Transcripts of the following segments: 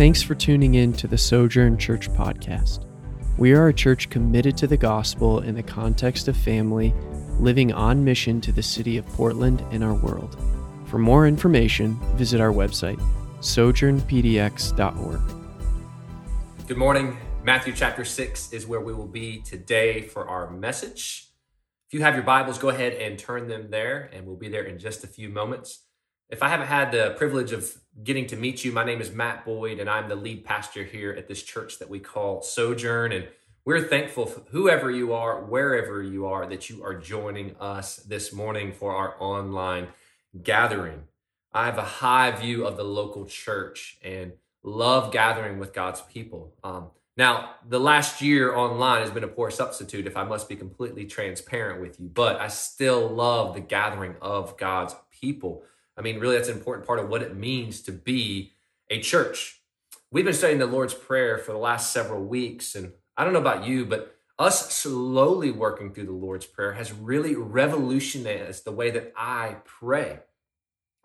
Thanks for tuning in to the Sojourn Church podcast. We are a church committed to the gospel in the context of family, living on mission to the city of Portland and our world. For more information, visit our website, sojournpdx.org. Good morning. Matthew chapter 6 is where we will be today for our message. If you have your Bibles, go ahead and turn them there, and we'll be there in just a few moments. If I haven't had the privilege of getting to meet you, my name is Matt Boyd, and I'm the lead pastor here at this church that we call Sojourn. And we're thankful, whoever you are, wherever you are, that you are joining us this morning for our online gathering. I have a high view of the local church and love gathering with God's people. Um, now, the last year online has been a poor substitute, if I must be completely transparent with you, but I still love the gathering of God's people. I mean, really, that's an important part of what it means to be a church. We've been studying the Lord's Prayer for the last several weeks, and I don't know about you, but us slowly working through the Lord's Prayer has really revolutionized the way that I pray.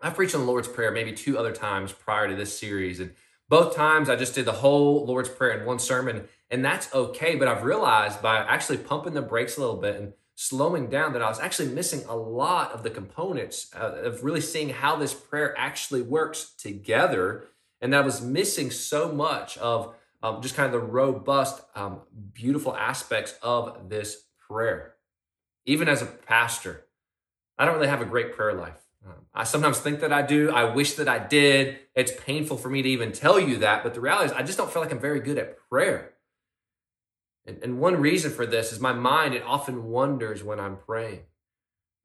I've preached on the Lord's Prayer maybe two other times prior to this series, and both times I just did the whole Lord's Prayer in one sermon, and that's okay. But I've realized by actually pumping the brakes a little bit and slowing down that I was actually missing a lot of the components uh, of really seeing how this prayer actually works together. And that I was missing so much of um, just kind of the robust, um, beautiful aspects of this prayer. Even as a pastor, I don't really have a great prayer life. Um, I sometimes think that I do. I wish that I did. It's painful for me to even tell you that, but the reality is, I just don't feel like I'm very good at prayer. And, and one reason for this is my mind, it often wonders when I'm praying.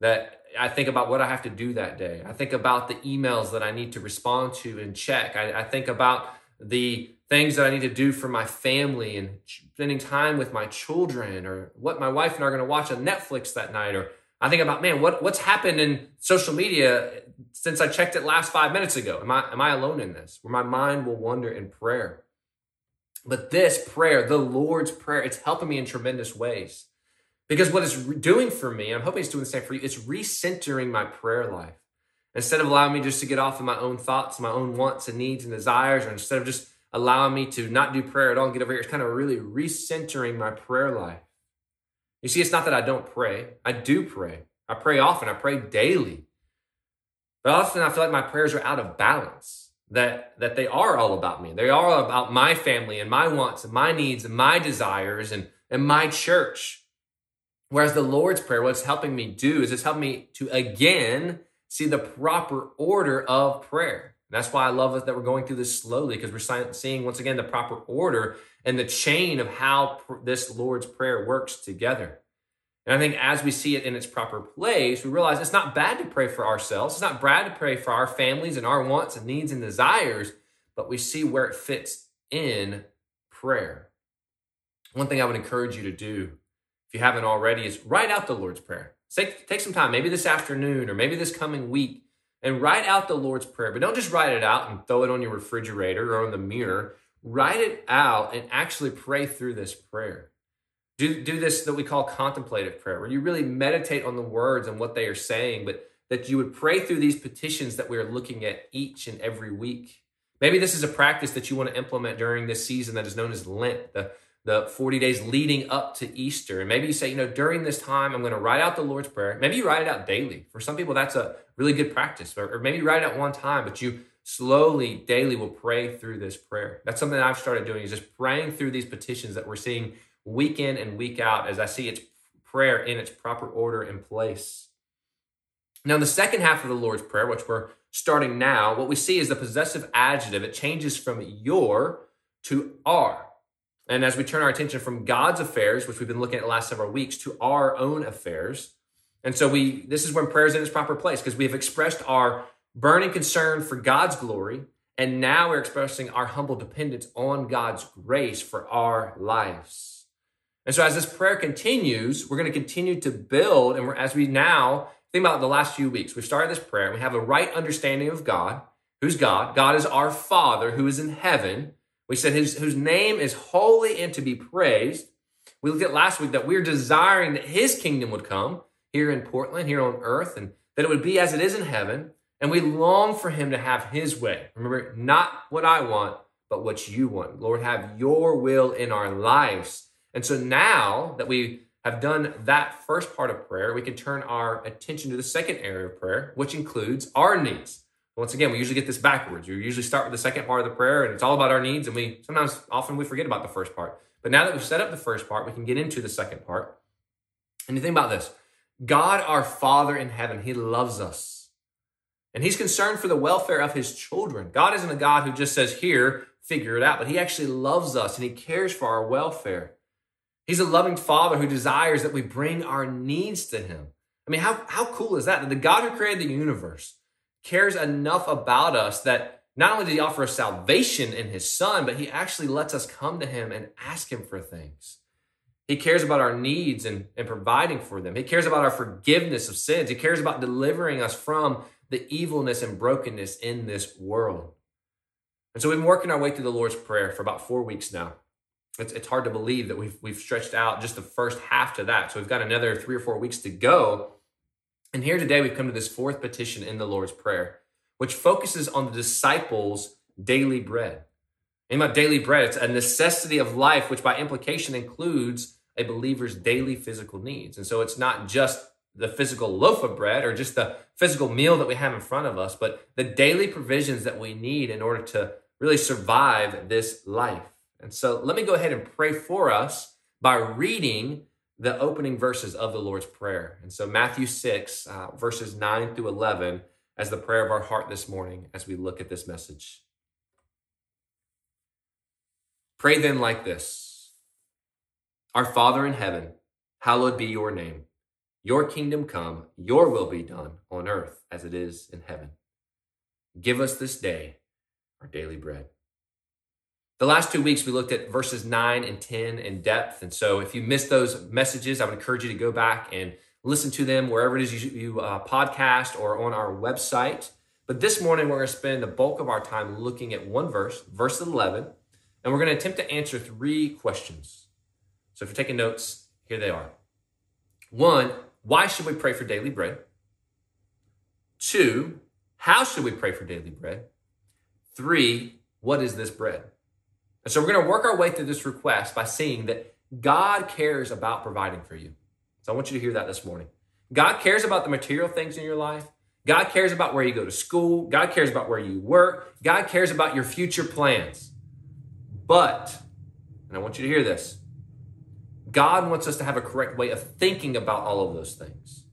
That I think about what I have to do that day. I think about the emails that I need to respond to and check. I, I think about the things that I need to do for my family and spending time with my children or what my wife and I are going to watch on Netflix that night. Or I think about, man, what, what's happened in social media since I checked it last five minutes ago? Am I, am I alone in this? Where my mind will wander in prayer. But this prayer, the Lord's Prayer, it's helping me in tremendous ways. Because what it's doing for me, I'm hoping it's doing the same for you, it's recentering my prayer life. Instead of allowing me just to get off of my own thoughts, my own wants and needs and desires, or instead of just allowing me to not do prayer at all and get over here, it's kind of really recentering my prayer life. You see, it's not that I don't pray. I do pray. I pray often. I pray daily. But often I feel like my prayers are out of balance that that they are all about me. They are about my family and my wants and my needs and my desires and, and my church. Whereas the Lord's Prayer, what's helping me do is it's helping me to again see the proper order of prayer. And that's why I love that we're going through this slowly because we're seeing once again the proper order and the chain of how this Lord's Prayer works together. And I think as we see it in its proper place, we realize it's not bad to pray for ourselves. It's not bad to pray for our families and our wants and needs and desires, but we see where it fits in prayer. One thing I would encourage you to do, if you haven't already, is write out the Lord's Prayer. Take, take some time, maybe this afternoon or maybe this coming week, and write out the Lord's Prayer. But don't just write it out and throw it on your refrigerator or on the mirror. Write it out and actually pray through this prayer. Do, do this that we call contemplative prayer, where you really meditate on the words and what they are saying, but that you would pray through these petitions that we are looking at each and every week. Maybe this is a practice that you want to implement during this season that is known as Lent, the, the 40 days leading up to Easter. And maybe you say, you know, during this time, I'm going to write out the Lord's Prayer. Maybe you write it out daily. For some people, that's a really good practice. Or, or maybe you write it out one time, but you slowly, daily will pray through this prayer. That's something that I've started doing is just praying through these petitions that we're seeing week in and week out as I see its prayer in its proper order and place. Now, in the second half of the Lord's Prayer, which we're starting now, what we see is the possessive adjective. It changes from your to our. And as we turn our attention from God's affairs, which we've been looking at the last several weeks, to our own affairs. And so we this is when prayer is in its proper place because we have expressed our burning concern for God's glory, and now we're expressing our humble dependence on God's grace for our lives. And so as this prayer continues, we're going to continue to build. And as we now think about the last few weeks, we've started this prayer and we have a right understanding of God. Who's God? God is our Father who is in heaven. We said his, whose name is holy and to be praised. We looked at last week that we're desiring that his kingdom would come here in Portland, here on earth, and that it would be as it is in heaven. And we long for him to have his way. Remember, not what I want, but what you want. Lord, have your will in our lives. And so now that we have done that first part of prayer, we can turn our attention to the second area of prayer, which includes our needs. Once again, we usually get this backwards. We usually start with the second part of the prayer, and it's all about our needs, and we sometimes often we forget about the first part. But now that we've set up the first part, we can get into the second part. And you think about this God, our Father in heaven, He loves us. And He's concerned for the welfare of His children. God isn't a God who just says, Here, figure it out, but He actually loves us and He cares for our welfare. He's a loving Father who desires that we bring our needs to Him. I mean, how, how cool is that? That the God who created the universe cares enough about us that not only did He offer us salvation in His Son, but He actually lets us come to Him and ask Him for things. He cares about our needs and, and providing for them. He cares about our forgiveness of sins. He cares about delivering us from the evilness and brokenness in this world. And so we've been working our way through the Lord's Prayer for about four weeks now. It's, it's hard to believe that we've, we've stretched out just the first half to that. So we've got another three or four weeks to go. And here today, we've come to this fourth petition in the Lord's Prayer, which focuses on the disciples' daily bread. And about daily bread, it's a necessity of life, which by implication includes a believer's daily physical needs. And so it's not just the physical loaf of bread or just the physical meal that we have in front of us, but the daily provisions that we need in order to really survive this life. And so let me go ahead and pray for us by reading the opening verses of the Lord's Prayer. And so Matthew 6, uh, verses 9 through 11, as the prayer of our heart this morning as we look at this message. Pray then like this Our Father in heaven, hallowed be your name. Your kingdom come, your will be done on earth as it is in heaven. Give us this day our daily bread. The last two weeks, we looked at verses 9 and 10 in depth. And so if you missed those messages, I would encourage you to go back and listen to them wherever it is you, you uh, podcast or on our website. But this morning, we're going to spend the bulk of our time looking at one verse, verse 11, and we're going to attempt to answer three questions. So if you're taking notes, here they are. One, why should we pray for daily bread? Two, how should we pray for daily bread? Three, what is this bread? And so we're going to work our way through this request by seeing that God cares about providing for you. So I want you to hear that this morning. God cares about the material things in your life. God cares about where you go to school. God cares about where you work. God cares about your future plans. But, and I want you to hear this, God wants us to have a correct way of thinking about all of those things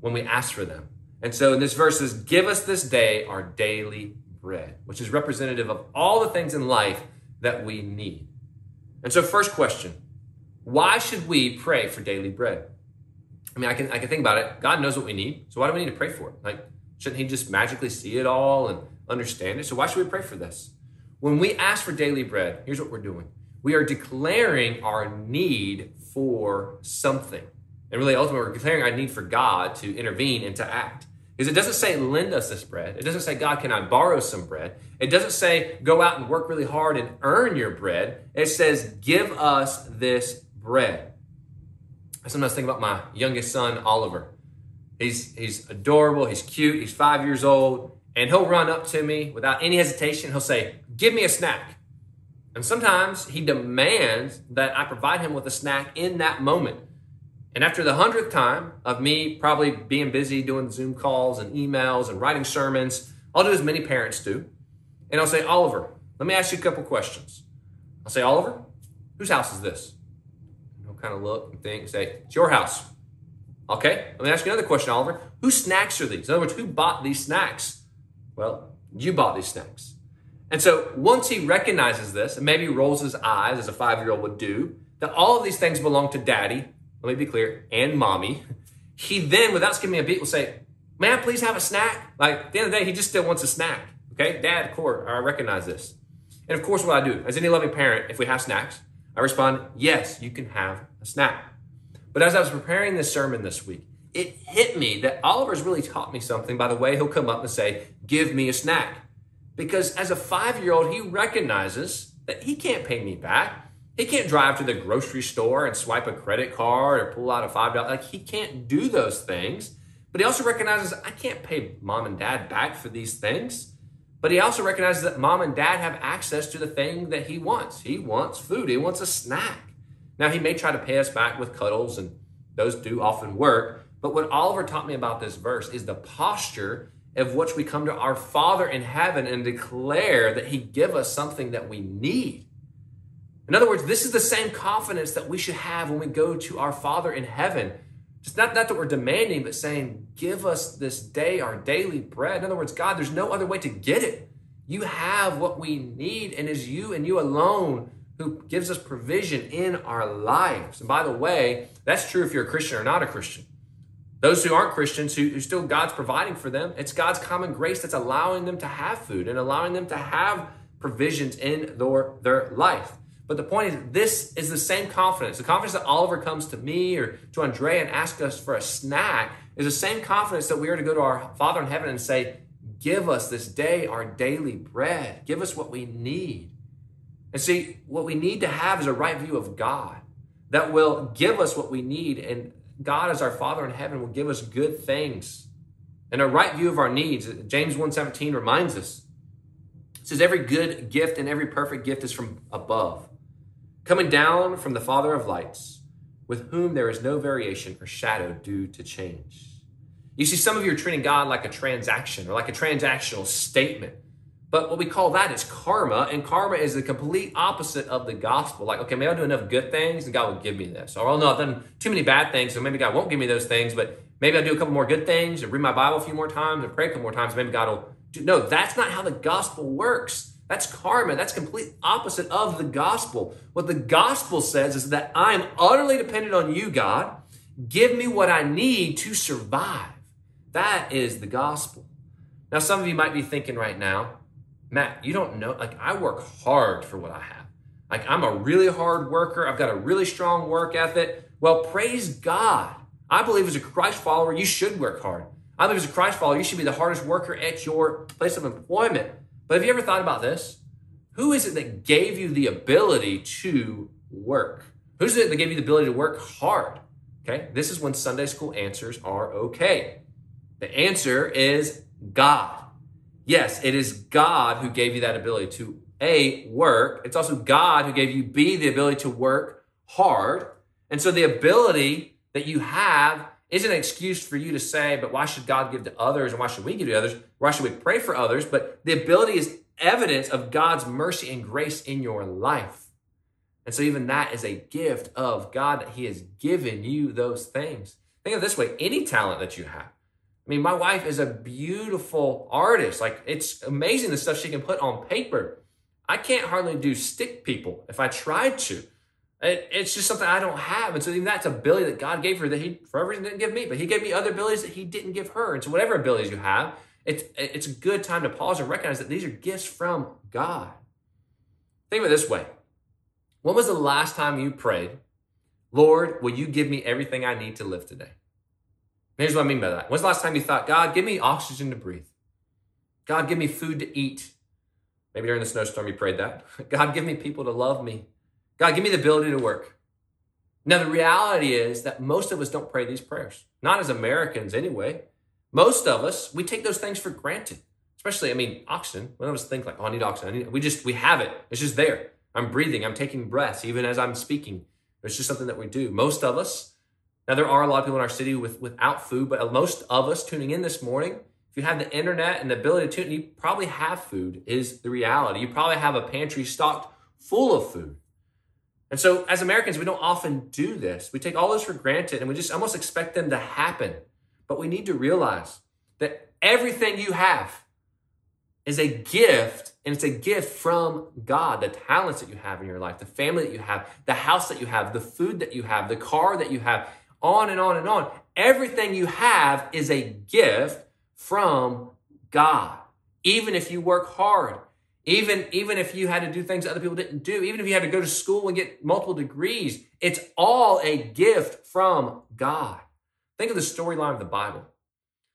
when we ask for them. And so in this verse says, Give us this day our daily bread, which is representative of all the things in life that we need. And so, first question why should we pray for daily bread? I mean, I can, I can think about it. God knows what we need. So why do we need to pray for it? Like, shouldn't He just magically see it all and understand it? So why should we pray for this? When we ask for daily bread, here's what we're doing we are declaring our need for something. And really, ultimately, we're declaring our need for God to intervene and to act. Because it doesn't say, lend us this bread. It doesn't say, God, can I borrow some bread? It doesn't say, go out and work really hard and earn your bread. It says, give us this bread. I sometimes think about my youngest son, Oliver. He's, he's adorable, he's cute, he's five years old, and he'll run up to me without any hesitation. He'll say, Give me a snack. And sometimes he demands that I provide him with a snack in that moment. And after the hundredth time of me probably being busy doing Zoom calls and emails and writing sermons, I'll do as many parents do. And I'll say, Oliver, let me ask you a couple questions. I'll say, Oliver, whose house is this? And he'll kind of look and think and say, It's your house. Okay, let me ask you another question, Oliver. Whose snacks are these? In other words, who bought these snacks? Well, you bought these snacks. And so once he recognizes this and maybe rolls his eyes as a five year old would do, that all of these things belong to daddy, let me be clear, and mommy, he then, without skipping a beat, will say, May I please have a snack? Like at the end of the day, he just still wants a snack. Okay, dad, court, I recognize this. And of course, what I do, as any loving parent, if we have snacks, I respond, Yes, you can have a snack. But as I was preparing this sermon this week, it hit me that Oliver's really taught me something by the way he'll come up and say, Give me a snack. Because as a five year old, he recognizes that he can't pay me back. He can't drive to the grocery store and swipe a credit card or pull out a $5. Like, he can't do those things. But he also recognizes I can't pay mom and dad back for these things. But he also recognizes that mom and dad have access to the thing that he wants. He wants food, he wants a snack. Now, he may try to pay us back with cuddles, and those do often work. But what Oliver taught me about this verse is the posture of which we come to our Father in heaven and declare that He give us something that we need. In other words, this is the same confidence that we should have when we go to our Father in heaven. Just not, not that we're demanding, but saying, Give us this day our daily bread. In other words, God, there's no other way to get it. You have what we need, and it's you and you alone who gives us provision in our lives. And by the way, that's true if you're a Christian or not a Christian. Those who aren't Christians, who, who still God's providing for them, it's God's common grace that's allowing them to have food and allowing them to have provisions in their, their life. But the point is, this is the same confidence. The confidence that Oliver comes to me or to Andrea and asks us for a snack is the same confidence that we are to go to our Father in heaven and say, Give us this day our daily bread. Give us what we need. And see, what we need to have is a right view of God that will give us what we need. And God, as our Father in heaven, will give us good things and a right view of our needs. James 1:17 reminds us. It says, Every good gift and every perfect gift is from above, coming down from the Father of lights, with whom there is no variation or shadow due to change. You see, some of you are treating God like a transaction or like a transactional statement. But what we call that is karma, and karma is the complete opposite of the gospel. Like, okay, maybe I'll do enough good things and God will give me this. Or, oh no, I've done too many bad things, so maybe God won't give me those things, but maybe I'll do a couple more good things and read my Bible a few more times and pray a couple more times, maybe God will do. No, that's not how the gospel works. That's karma. That's complete opposite of the gospel. What the gospel says is that I am utterly dependent on you, God. Give me what I need to survive. That is the gospel. Now, some of you might be thinking right now, Matt, you don't know, like I work hard for what I have. Like I'm a really hard worker. I've got a really strong work ethic. Well, praise God. I believe as a Christ follower, you should work hard. I believe as a Christ follower, you should be the hardest worker at your place of employment. But have you ever thought about this? Who is it that gave you the ability to work? Who's it that gave you the ability to work hard? Okay, this is when Sunday school answers are okay. The answer is God. Yes, it is God who gave you that ability to A, work. It's also God who gave you B, the ability to work hard. And so the ability that you have isn't an excuse for you to say, but why should God give to others and why should we give to others? Why should we pray for others? But the ability is evidence of God's mercy and grace in your life. And so even that is a gift of God that He has given you those things. Think of this way any talent that you have, I mean, my wife is a beautiful artist. Like, it's amazing the stuff she can put on paper. I can't hardly do stick people if I tried to. It, it's just something I don't have. And so, even that's a ability that God gave her that He, for reason, didn't give me, but He gave me other abilities that He didn't give her. And so, whatever abilities you have, it's, it's a good time to pause and recognize that these are gifts from God. Think of it this way When was the last time you prayed, Lord, will you give me everything I need to live today? Here's what I mean by that. When's the last time you thought, God, give me oxygen to breathe? God, give me food to eat. Maybe during the snowstorm you prayed that. God, give me people to love me. God, give me the ability to work. Now, the reality is that most of us don't pray these prayers, not as Americans anyway. Most of us, we take those things for granted. Especially, I mean, oxygen. One of us think like, oh, I need oxygen. I need, we just, we have it. It's just there. I'm breathing. I'm taking breaths even as I'm speaking. It's just something that we do. Most of us, now, there are a lot of people in our city with, without food, but most of us tuning in this morning, if you have the internet and the ability to tune, in, you probably have food, is the reality. You probably have a pantry stocked full of food. And so, as Americans, we don't often do this. We take all this for granted and we just almost expect them to happen. But we need to realize that everything you have is a gift, and it's a gift from God. The talents that you have in your life, the family that you have, the house that you have, the food that you have, the car that you have on and on and on. Everything you have is a gift from God. Even if you work hard, even, even if you had to do things other people didn't do, even if you had to go to school and get multiple degrees, it's all a gift from God. Think of the storyline of the Bible.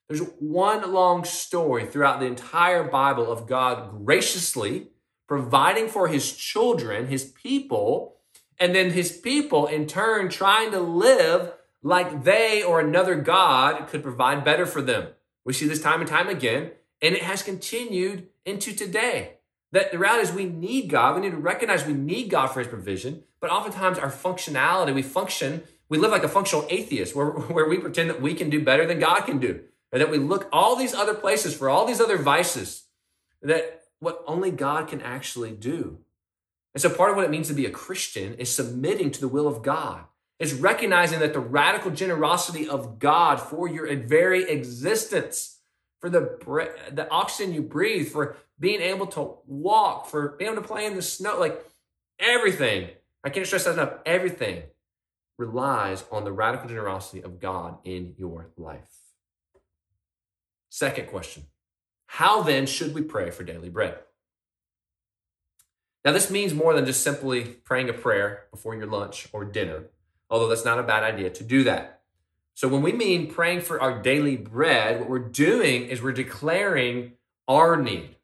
There's one long story throughout the entire Bible of God graciously providing for his children, his people, and then his people in turn trying to live like they or another God could provide better for them. We see this time and time again and it has continued into today. That the reality is we need God. We need to recognize we need God for his provision, but oftentimes our functionality, we function, we live like a functional atheist where, where we pretend that we can do better than God can do. Or that we look all these other places for all these other vices that what only God can actually do. And so part of what it means to be a Christian is submitting to the will of God. Is recognizing that the radical generosity of God for your very existence, for the the oxygen you breathe, for being able to walk, for being able to play in the snow, like everything. I can't stress that enough. Everything relies on the radical generosity of God in your life. Second question How then should we pray for daily bread? Now, this means more than just simply praying a prayer before your lunch or dinner, although that's not a bad idea to do that. So, when we mean praying for our daily bread, what we're doing is we're declaring our need.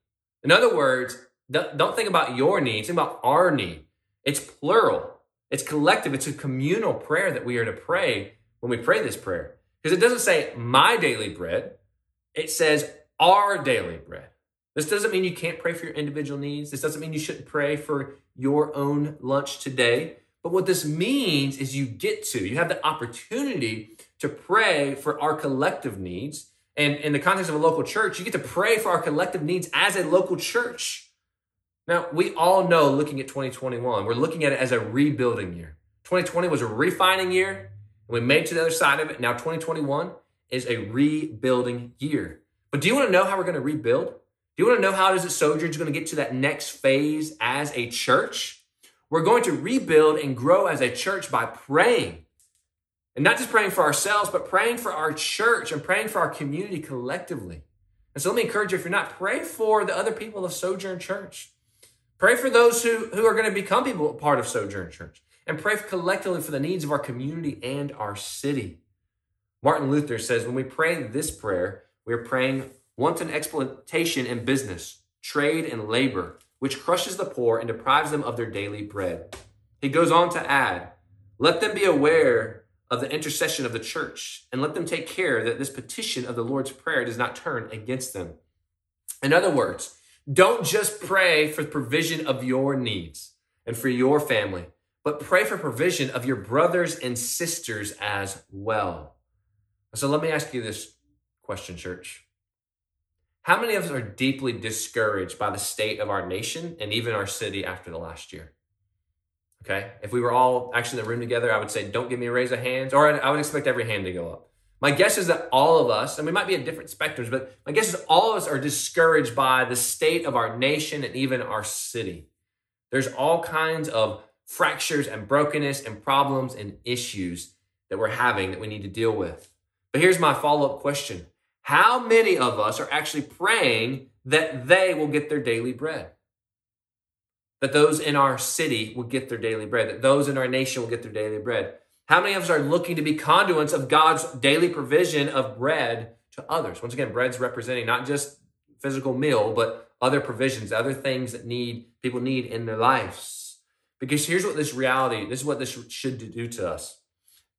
In other words, don't think about your needs, think about our need. It's plural, it's collective, it's a communal prayer that we are to pray when we pray this prayer. Because it doesn't say my daily bread, it says our daily bread. This doesn't mean you can't pray for your individual needs. This doesn't mean you shouldn't pray for your own lunch today. But what this means is you get to, you have the opportunity to pray for our collective needs. And in the context of a local church, you get to pray for our collective needs as a local church. Now, we all know looking at 2021, we're looking at it as a rebuilding year. 2020 was a refining year, and we made to the other side of it. Now, 2021 is a rebuilding year. But do you want to know how we're going to rebuild? Do you want to know how it is that Sojourn's going to get to that next phase as a church? We're going to rebuild and grow as a church by praying. And not just praying for ourselves, but praying for our church and praying for our community collectively. And so let me encourage you if you're not, pray for the other people of Sojourn Church. Pray for those who, who are going to become people part of Sojourn Church. And pray collectively for the needs of our community and our city. Martin Luther says when we pray this prayer, we're praying wanton exploitation in business, trade, and labor, which crushes the poor and deprives them of their daily bread. He goes on to add, let them be aware of the intercession of the church, and let them take care that this petition of the Lord's Prayer does not turn against them. In other words, don't just pray for provision of your needs and for your family, but pray for provision of your brothers and sisters as well. So let me ask you this question, church. How many of us are deeply discouraged by the state of our nation and even our city after the last year? Okay. If we were all actually in the room together, I would say, don't give me a raise of hands, or I would expect every hand to go up. My guess is that all of us, and we might be at different spectrums, but my guess is all of us are discouraged by the state of our nation and even our city. There's all kinds of fractures and brokenness and problems and issues that we're having that we need to deal with. But here's my follow up question how many of us are actually praying that they will get their daily bread? That those in our city will get their daily bread, that those in our nation will get their daily bread. How many of us are looking to be conduits of God's daily provision of bread to others? Once again, bread's representing not just physical meal, but other provisions, other things that need people need in their lives. Because here's what this reality, this is what this should do to us.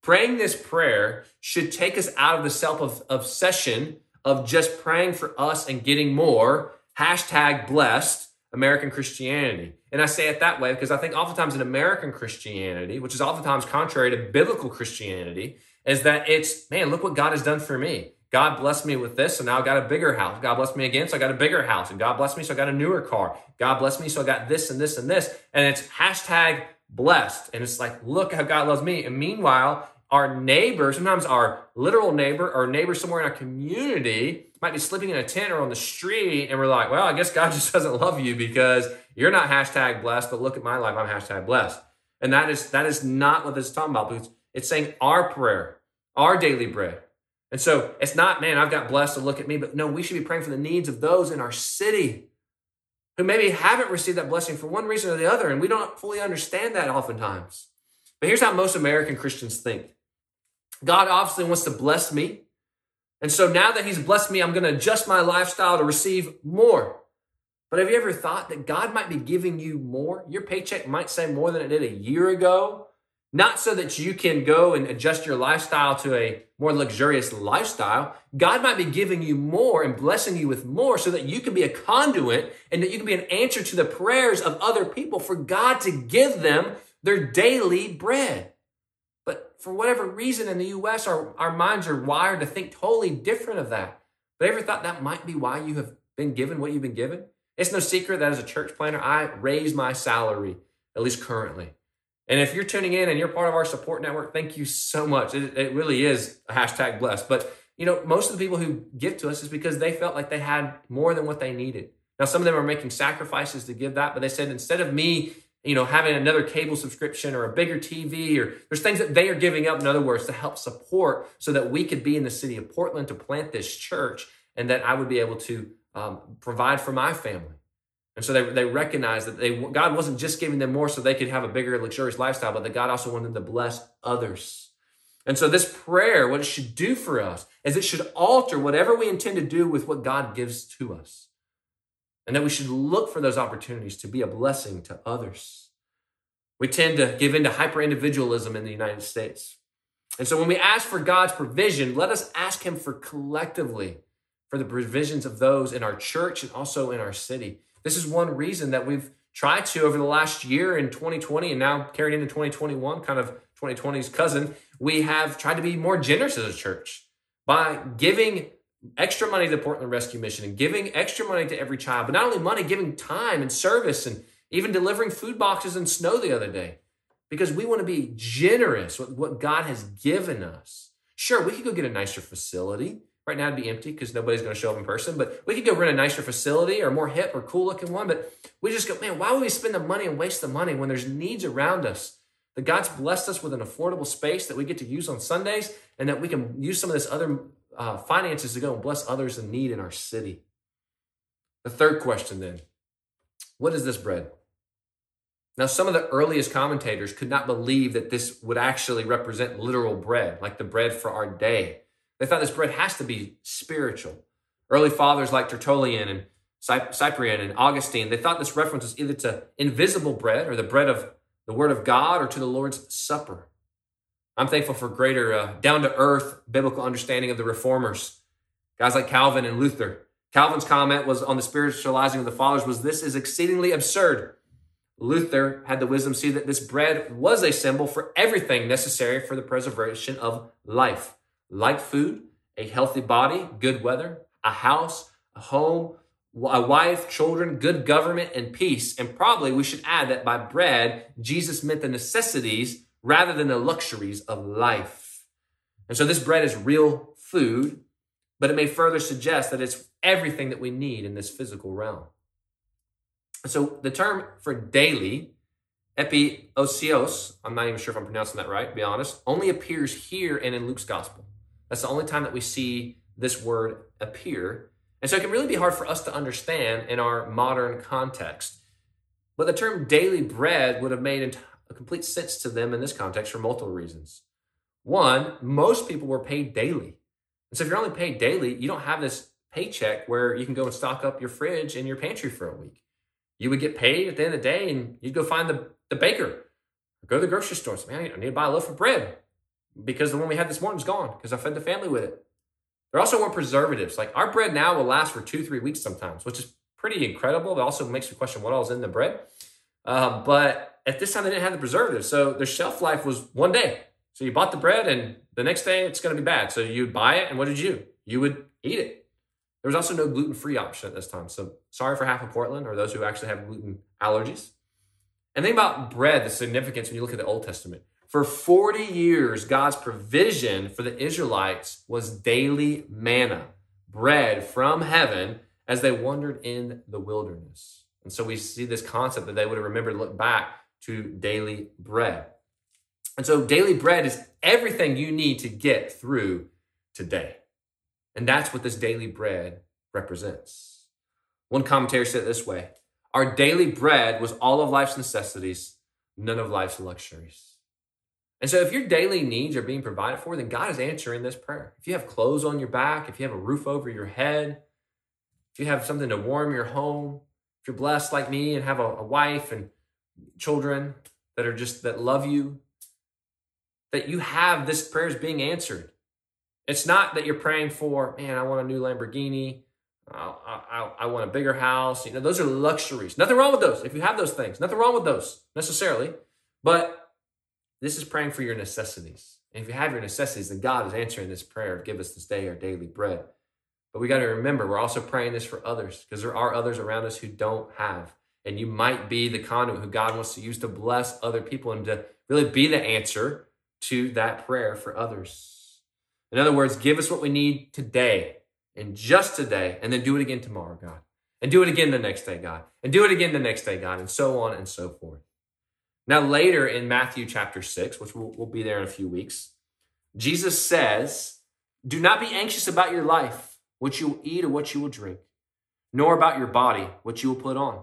Praying this prayer should take us out of the self obsession of just praying for us and getting more. Hashtag blessed American Christianity. And I say it that way because I think oftentimes in American Christianity, which is oftentimes contrary to biblical Christianity, is that it's, man, look what God has done for me. God blessed me with this, so now I got a bigger house. God blessed me again, so I got a bigger house. And God blessed me, so I got a newer car. God blessed me, so I got this and this and this. And it's hashtag blessed. And it's like, look how God loves me. And meanwhile, our neighbor, sometimes our literal neighbor or neighbor somewhere in our community might be sleeping in a tent or on the street. And we're like, well, I guess God just doesn't love you because you're not hashtag blessed, but look at my life. I'm hashtag blessed. And that is, that is not what this is talking about because it's saying our prayer, our daily bread. And so it's not, man, I've got blessed to look at me, but no, we should be praying for the needs of those in our city who maybe haven't received that blessing for one reason or the other. And we don't fully understand that oftentimes. But here's how most American Christians think God obviously wants to bless me. And so now that He's blessed me, I'm going to adjust my lifestyle to receive more. But have you ever thought that God might be giving you more? Your paycheck might say more than it did a year ago. not so that you can go and adjust your lifestyle to a more luxurious lifestyle. God might be giving you more and blessing you with more so that you can be a conduit and that you can be an answer to the prayers of other people for God to give them their daily bread. For whatever reason in the US, our, our minds are wired to think totally different of that. But ever thought that might be why you have been given what you've been given? It's no secret that as a church planter, I raise my salary, at least currently. And if you're tuning in and you're part of our support network, thank you so much. It, it really is a hashtag blessed. But you know, most of the people who give to us is because they felt like they had more than what they needed. Now, some of them are making sacrifices to give that, but they said instead of me, you know, having another cable subscription or a bigger TV, or there's things that they are giving up, in other words, to help support so that we could be in the city of Portland to plant this church and that I would be able to um, provide for my family. And so they, they recognized that they, God wasn't just giving them more so they could have a bigger, luxurious lifestyle, but that God also wanted them to bless others. And so this prayer, what it should do for us is it should alter whatever we intend to do with what God gives to us. And that we should look for those opportunities to be a blessing to others. We tend to give into hyper individualism in the United States. And so when we ask for God's provision, let us ask Him for collectively for the provisions of those in our church and also in our city. This is one reason that we've tried to over the last year in 2020 and now carried into 2021, kind of 2020's cousin, we have tried to be more generous as a church by giving extra money to the Portland Rescue Mission and giving extra money to every child, but not only money, giving time and service and even delivering food boxes and snow the other day because we want to be generous with what God has given us. Sure, we could go get a nicer facility. Right now it'd be empty because nobody's going to show up in person, but we could go rent a nicer facility or more hip or cool looking one. But we just go, man, why would we spend the money and waste the money when there's needs around us? That God's blessed us with an affordable space that we get to use on Sundays and that we can use some of this other uh, finances to go and bless others in need in our city. The third question then what is this bread? Now, some of the earliest commentators could not believe that this would actually represent literal bread, like the bread for our day. They thought this bread has to be spiritual. Early fathers like Tertullian and Cyprian and Augustine, they thought this reference was either to invisible bread or the bread of the Word of God or to the Lord's Supper. I'm thankful for greater uh, down to earth biblical understanding of the reformers, guys like Calvin and Luther. Calvin's comment was on the spiritualizing of the fathers was this is exceedingly absurd. Luther had the wisdom to see that this bread was a symbol for everything necessary for the preservation of life like food, a healthy body, good weather, a house, a home, a wife, children, good government, and peace. And probably we should add that by bread, Jesus meant the necessities rather than the luxuries of life. And so this bread is real food, but it may further suggest that it's everything that we need in this physical realm. So the term for daily epiousios, I'm not even sure if I'm pronouncing that right, to be honest, only appears here and in Luke's gospel. That's the only time that we see this word appear. And so it can really be hard for us to understand in our modern context. But the term daily bread would have made a complete sense to them in this context for multiple reasons. One, most people were paid daily. And so if you're only paid daily, you don't have this paycheck where you can go and stock up your fridge and your pantry for a week. You would get paid at the end of the day and you'd go find the, the baker, go to the grocery store. Say, man, I need to buy a loaf of bread because the one we had this morning is gone because I fed the family with it. There also weren't preservatives. Like our bread now will last for two, three weeks sometimes, which is pretty incredible. But also makes me question what is in the bread. Uh, but at this time, they didn't have the preservatives. So their shelf life was one day. So you bought the bread and the next day it's going to be bad. So you'd buy it and what did you? You would eat it. There was also no gluten free option at this time. So sorry for half of Portland or those who actually have gluten allergies. And think about bread, the significance when you look at the Old Testament. For 40 years, God's provision for the Israelites was daily manna, bread from heaven as they wandered in the wilderness. And so we see this concept that they would have remembered to look back to daily bread. And so daily bread is everything you need to get through today. And that's what this daily bread represents. One commentator said it this way Our daily bread was all of life's necessities, none of life's luxuries. And so if your daily needs are being provided for, then God is answering this prayer. If you have clothes on your back, if you have a roof over your head, if you have something to warm your home, if you're blessed like me and have a, a wife and children that are just that love you, that you have this prayer is being answered. It's not that you're praying for, man, I want a new Lamborghini. I, I, I, want a bigger house. You know, those are luxuries. Nothing wrong with those. If you have those things, nothing wrong with those necessarily. But this is praying for your necessities. And if you have your necessities, then God is answering this prayer. Of give us this day our daily bread. But we got to remember, we're also praying this for others because there are others around us who don't have. And you might be the conduit who God wants to use to bless other people and to really be the answer to that prayer for others. In other words, give us what we need today and just today, and then do it again tomorrow, God. And do it again the next day, God. And do it again the next day, God, and so on and so forth. Now, later in Matthew chapter 6, which will we'll be there in a few weeks, Jesus says, Do not be anxious about your life, what you will eat or what you will drink, nor about your body, what you will put on.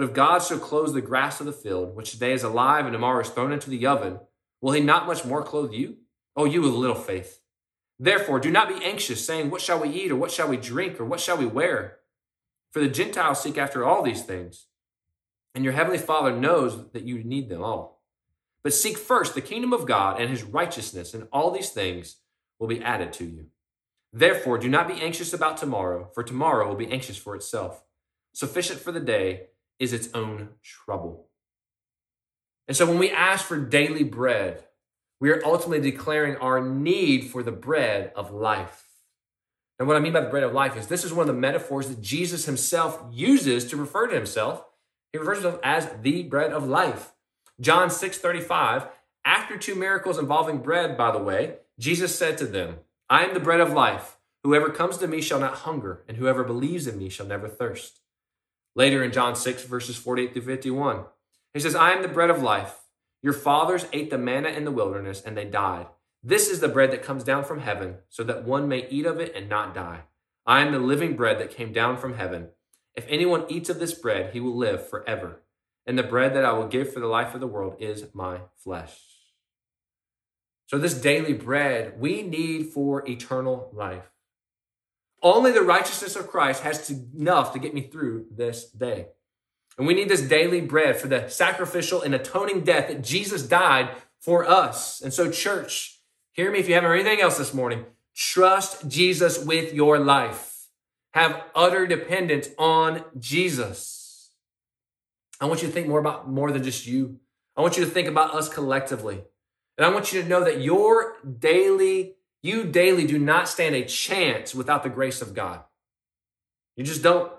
But if God so clothes the grass of the field, which today is alive and tomorrow is thrown into the oven, will he not much more clothe you? Oh, you with little faith. Therefore, do not be anxious, saying, What shall we eat, or what shall we drink, or what shall we wear? For the Gentiles seek after all these things, and your heavenly Father knows that you need them all. But seek first the kingdom of God and his righteousness, and all these things will be added to you. Therefore, do not be anxious about tomorrow, for tomorrow will be anxious for itself. Sufficient for the day is its own trouble. And so when we ask for daily bread, we are ultimately declaring our need for the bread of life. And what I mean by the bread of life is this is one of the metaphors that Jesus himself uses to refer to himself. He refers to himself as the bread of life. John 6 35, after two miracles involving bread, by the way, Jesus said to them, I am the bread of life. Whoever comes to me shall not hunger, and whoever believes in me shall never thirst. Later in John 6, verses 48 through 51, he says, I am the bread of life. Your fathers ate the manna in the wilderness, and they died. This is the bread that comes down from heaven, so that one may eat of it and not die. I am the living bread that came down from heaven. If anyone eats of this bread, he will live forever. And the bread that I will give for the life of the world is my flesh. So, this daily bread we need for eternal life. Only the righteousness of Christ has to, enough to get me through this day. And we need this daily bread for the sacrificial and atoning death that Jesus died for us. And so, church, hear me if you haven't heard anything else this morning. Trust Jesus with your life. Have utter dependence on Jesus. I want you to think more about more than just you. I want you to think about us collectively. And I want you to know that your daily, you daily do not stand a chance without the grace of God. You just don't.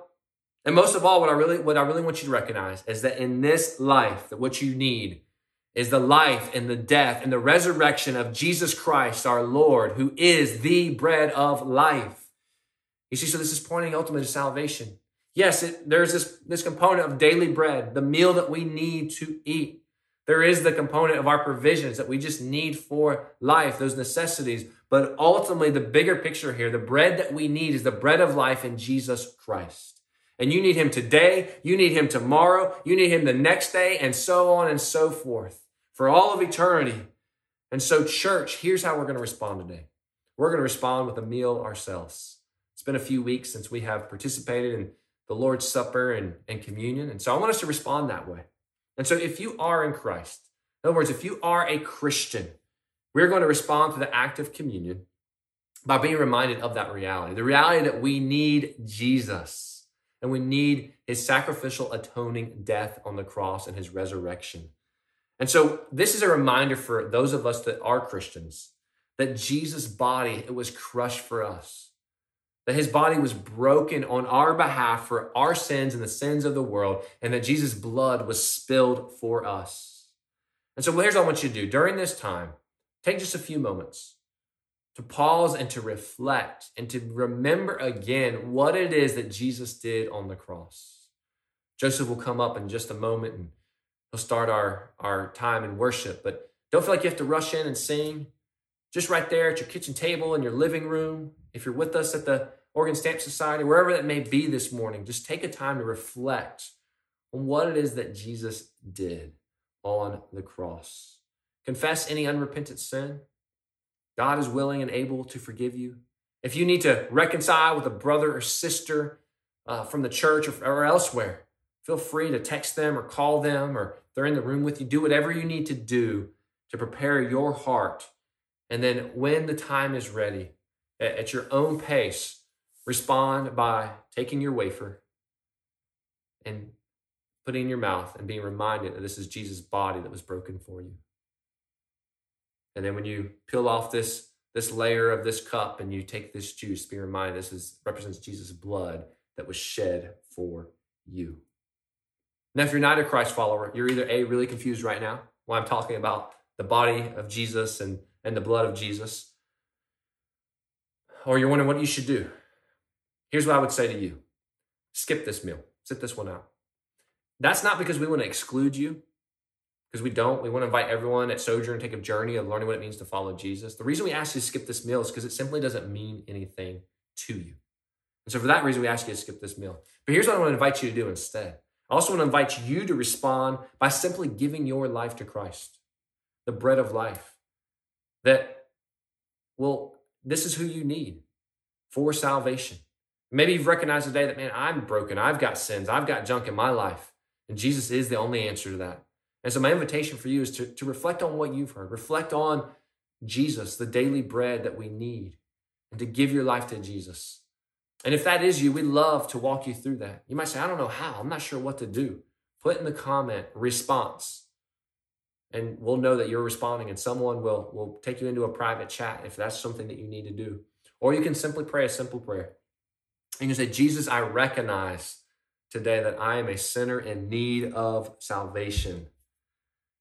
And most of all, what I really, what I really want you to recognize is that in this life, that what you need is the life and the death and the resurrection of Jesus Christ, our Lord, who is the bread of life. You see, so this is pointing ultimately to salvation. Yes, it, there's this, this component of daily bread, the meal that we need to eat. There is the component of our provisions that we just need for life, those necessities. But ultimately, the bigger picture here, the bread that we need is the bread of life in Jesus Christ. And you need him today, you need him tomorrow, you need him the next day, and so on and so forth for all of eternity. And so, church, here's how we're going to respond today. We're going to respond with a meal ourselves. It's been a few weeks since we have participated in the Lord's Supper and, and communion. And so I want us to respond that way. And so if you are in Christ, in other words, if you are a Christian, we're going to respond to the act of communion by being reminded of that reality the reality that we need Jesus and we need his sacrificial atoning death on the cross and his resurrection. And so this is a reminder for those of us that are Christians that Jesus' body it was crushed for us. That his body was broken on our behalf for our sins and the sins of the world, and that Jesus' blood was spilled for us. And so here's what I want you to do. During this time, take just a few moments to pause and to reflect and to remember again what it is that Jesus did on the cross. Joseph will come up in just a moment and he'll start our, our time in worship, but don't feel like you have to rush in and sing. just right there at your kitchen table in your living room, if you're with us at the Oregon Stamp Society, wherever that may be this morning, just take a time to reflect on what it is that Jesus did on the cross. Confess any unrepentant sin. God is willing and able to forgive you. If you need to reconcile with a brother or sister uh, from the church or, or elsewhere, feel free to text them or call them or they're in the room with you. Do whatever you need to do to prepare your heart. And then when the time is ready, at, at your own pace, respond by taking your wafer and putting in your mouth and being reminded that this is Jesus' body that was broken for you. And then when you peel off this, this layer of this cup and you take this juice, be reminded this is represents Jesus' blood that was shed for you. Now, if you're not a Christ follower, you're either A, really confused right now why I'm talking about the body of Jesus and, and the blood of Jesus, or you're wondering what you should do. Here's what I would say to you skip this meal, sit this one out. That's not because we want to exclude you, because we don't. We want to invite everyone at Sojourn to take a journey of learning what it means to follow Jesus. The reason we ask you to skip this meal is because it simply doesn't mean anything to you. And so for that reason, we ask you to skip this meal. But here's what I want to invite you to do instead. I also want to invite you to respond by simply giving your life to Christ, the bread of life. That, well, this is who you need for salvation. Maybe you've recognized today that, man, I'm broken. I've got sins. I've got junk in my life. And Jesus is the only answer to that. And so, my invitation for you is to, to reflect on what you've heard, reflect on Jesus, the daily bread that we need, and to give your life to Jesus. And if that is you, we'd love to walk you through that. You might say, I don't know how. I'm not sure what to do. Put in the comment response. And we'll know that you're responding, and someone will, will take you into a private chat if that's something that you need to do. Or you can simply pray a simple prayer. And you say, Jesus, I recognize today that I am a sinner in need of salvation.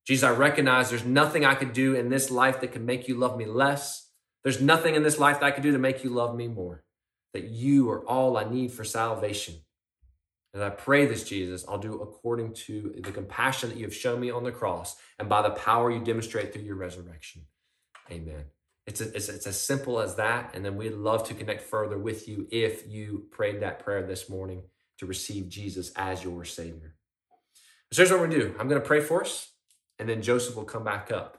Jesus, I recognize there's nothing I could do in this life that can make you love me less. There's nothing in this life that I could do to make you love me more that you are all I need for salvation. And I pray this, Jesus, I'll do according to the compassion that you have shown me on the cross and by the power you demonstrate through your resurrection. Amen. It's, a, it's, it's as simple as that. And then we'd love to connect further with you if you prayed that prayer this morning to receive Jesus as your Savior. So here's what we're going to do I'm going to pray for us, and then Joseph will come back up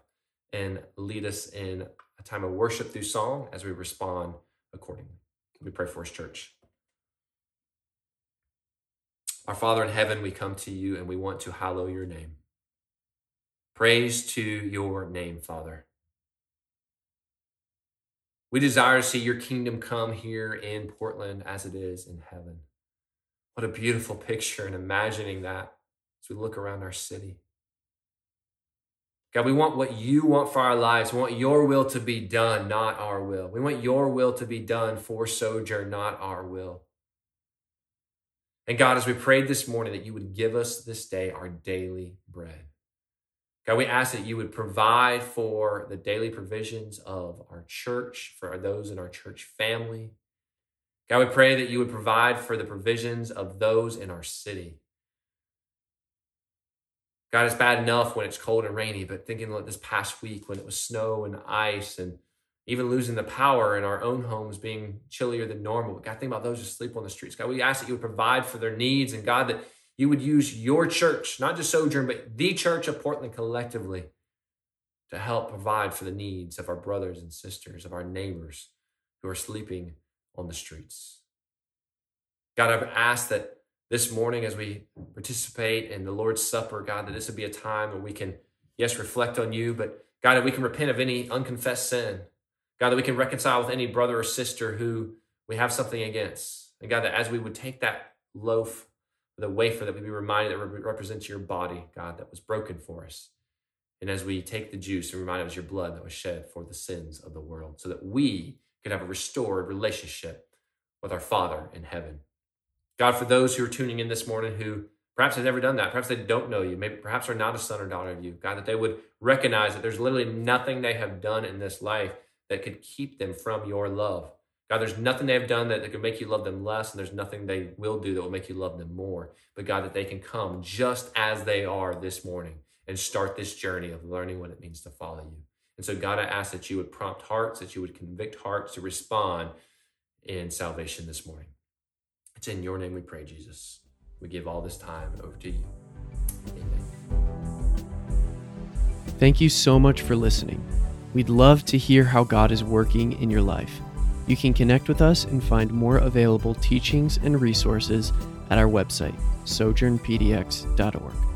and lead us in a time of worship through song as we respond accordingly. We pray for his church. Our Father in heaven, we come to you and we want to hallow your name. Praise to your name, Father. We desire to see your kingdom come here in Portland as it is in heaven. What a beautiful picture and imagining that as we look around our city. God, we want what you want for our lives. We want your will to be done, not our will. We want your will to be done for Sojourn, not our will. And God, as we prayed this morning, that you would give us this day our daily bread. God, we ask that you would provide for the daily provisions of our church, for those in our church family. God, we pray that you would provide for the provisions of those in our city. God, it's bad enough when it's cold and rainy, but thinking like this past week when it was snow and ice and even losing the power in our own homes being chillier than normal. God, think about those who sleep on the streets. God, we ask that you would provide for their needs and God, that you would use your church, not just Sojourn, but the church of Portland collectively to help provide for the needs of our brothers and sisters, of our neighbors who are sleeping on the streets. God, I've asked that this morning as we participate in the Lord's Supper, God, that this would be a time where we can, yes, reflect on you, but God, that we can repent of any unconfessed sin. God, that we can reconcile with any brother or sister who we have something against. And God, that as we would take that loaf, the wafer, that we be reminded that represents your body, God, that was broken for us. And as we take the juice and remind us your blood that was shed for the sins of the world, so that we could have a restored relationship with our Father in heaven. God, for those who are tuning in this morning who perhaps have never done that, perhaps they don't know you, maybe perhaps are not a son or daughter of you, God, that they would recognize that there's literally nothing they have done in this life that could keep them from your love. God, there's nothing they have done that, that could make you love them less, and there's nothing they will do that will make you love them more. But God, that they can come just as they are this morning and start this journey of learning what it means to follow you. And so, God, I ask that you would prompt hearts, that you would convict hearts to respond in salvation this morning. It's in your name we pray, Jesus. We give all this time over to you. Amen. Thank you so much for listening. We'd love to hear how God is working in your life. You can connect with us and find more available teachings and resources at our website, sojournpdx.org.